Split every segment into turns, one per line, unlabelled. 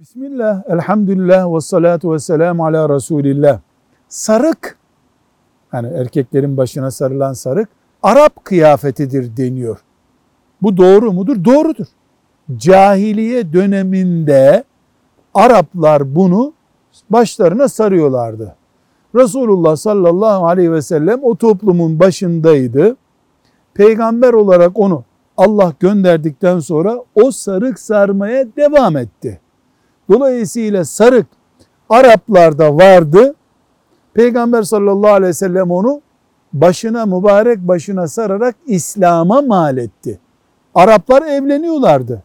Bismillah, elhamdülillah ve salatu ve selamu ala Resulillah. Sarık, yani erkeklerin başına sarılan sarık, Arap kıyafetidir deniyor. Bu doğru mudur? Doğrudur. Cahiliye döneminde Araplar bunu başlarına sarıyorlardı. Resulullah sallallahu aleyhi ve sellem o toplumun başındaydı. Peygamber olarak onu Allah gönderdikten sonra o sarık sarmaya devam etti. Dolayısıyla sarık Araplarda vardı. Peygamber sallallahu aleyhi ve sellem onu başına mübarek başına sararak İslam'a mal etti. Araplar evleniyorlardı.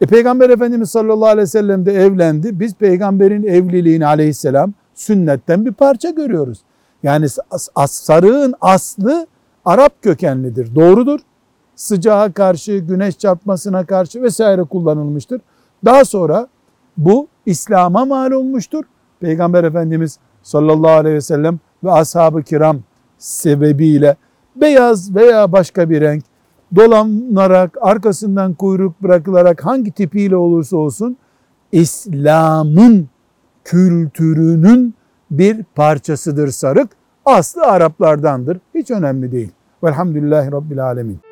E Peygamber Efendimiz sallallahu aleyhi ve sellem de evlendi. Biz peygamberin evliliğini aleyhisselam sünnetten bir parça görüyoruz. Yani sarığın aslı Arap kökenlidir. Doğrudur. Sıcağa karşı, güneş çarpmasına karşı vesaire kullanılmıştır. Daha sonra bu İslam'a mal olmuştur. Peygamber Efendimiz sallallahu aleyhi ve sellem ve ashab-ı kiram sebebiyle beyaz veya başka bir renk dolanarak, arkasından kuyruk bırakılarak hangi tipiyle olursa olsun İslam'ın kültürünün bir parçasıdır sarık. Aslı Araplardandır. Hiç önemli değil. Velhamdülillahi Rabbil Alemin.